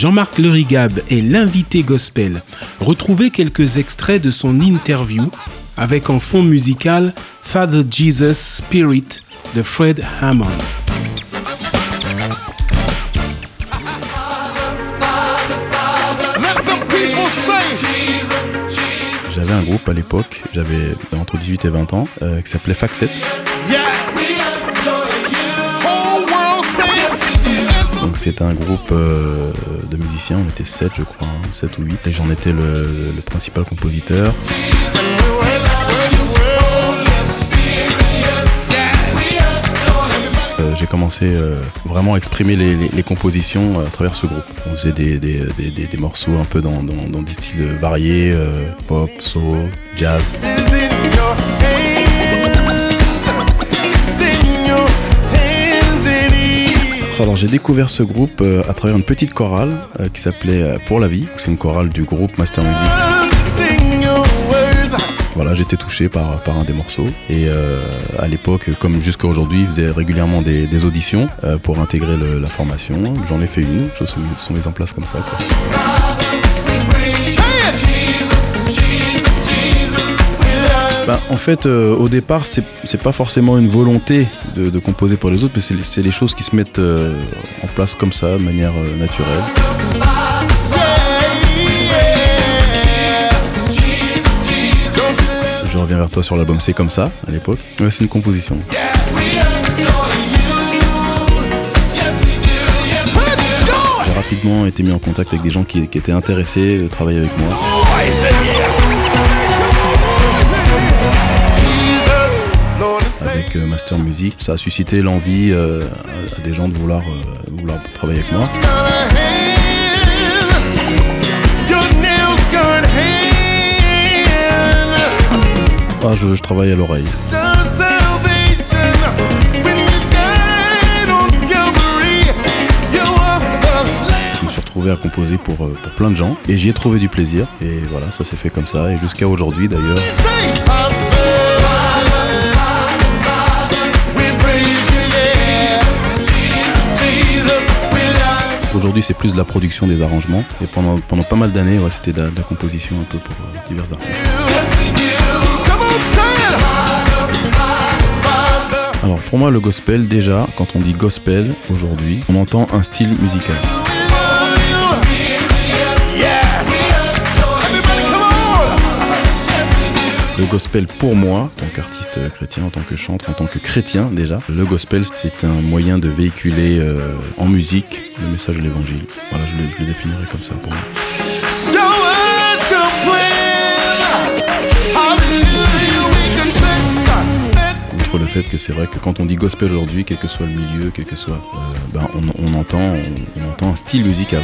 Jean-Marc Lerigab est l'invité gospel. Retrouvez quelques extraits de son interview avec en fond musical Father Jesus Spirit de Fred Hammond. J'avais un groupe à l'époque, j'avais entre 18 et 20 ans, euh, qui s'appelait Faxet. C'était un groupe euh, de musiciens, on était 7 je crois, 7 hein, ou 8, et j'en étais le, principal compositeur. Euh, j'ai commencé vraiment à exprimer les, compositions à travers ce groupe. On faisait des, morceaux un peu dans, des styles variés, pop, soul, jazz. Alors j'ai découvert ce groupe euh, à travers une petite chorale euh, qui s'appelait euh, Pour la vie. C'est une chorale du groupe Master Music. Voilà, j'étais touché par, par un des morceaux. Et à l'époque, comme jusqu'à aujourd'hui, ils faisaient régulièrement des, auditions pour intégrer la formation. J'en ai fait une, je sont, sont mis en place comme ça. Bah, en fait, euh, au départ, c'est pas forcément une volonté de, composer pour les autres, mais c'est les choses qui se mettent euh, en place comme ça, de manière euh, naturelle. Je reviens vers toi sur l'album C'est comme ça, à l'époque. C'est une composition. J'ai rapidement été mis en contact avec des gens qui, qui étaient intéressés de travailler avec moi. Euh, Master Music. Ça a suscité l'envie euh, à des gens de vouloir, euh, vouloir travailler avec moi. Ah, je, je travaille à l'oreille. Je me suis retrouvé à composer pour plein de gens et j'y ai trouvé du plaisir et voilà ça s'est fait comme ça et jusqu'à aujourd'hui d'ailleurs. Aujourd'hui, c'est plus de la production des arrangements. Et pendant, pendant pas mal d'années, c'était de, la composition un peu pour euh, divers artistes. Alors pour moi, le gospel, déjà, quand on dit gospel aujourd'hui, on entend un style musical. Le gospel, pour moi, en tant qu'artiste chrétien, en tant que chanteur, en tant que chrétien déjà, le gospel, c'est un moyen de véhiculer euh, en musique le message de l'évangile. Voilà, je le, je le définirais comme ça pour moi. Contre le fait que c'est vrai que quand on dit gospel aujourd'hui, quel que soit le milieu, quel que soit, euh, ben on, entend, on, entend un style musical.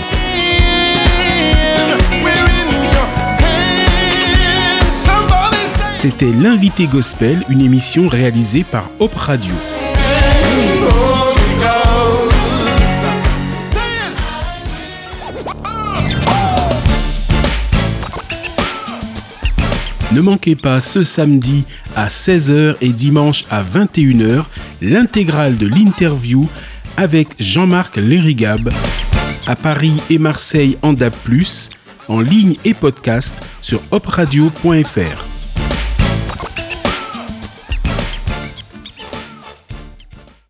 C'était l'invité gospel, une émission réalisée par Hop Radio. Ne manquez pas ce samedi à 16h et dimanche à 21h l'intégrale de l'interview avec Jean-Marc Lérigab à Paris et Marseille en DAP+, en ligne et podcast sur opradio.fr.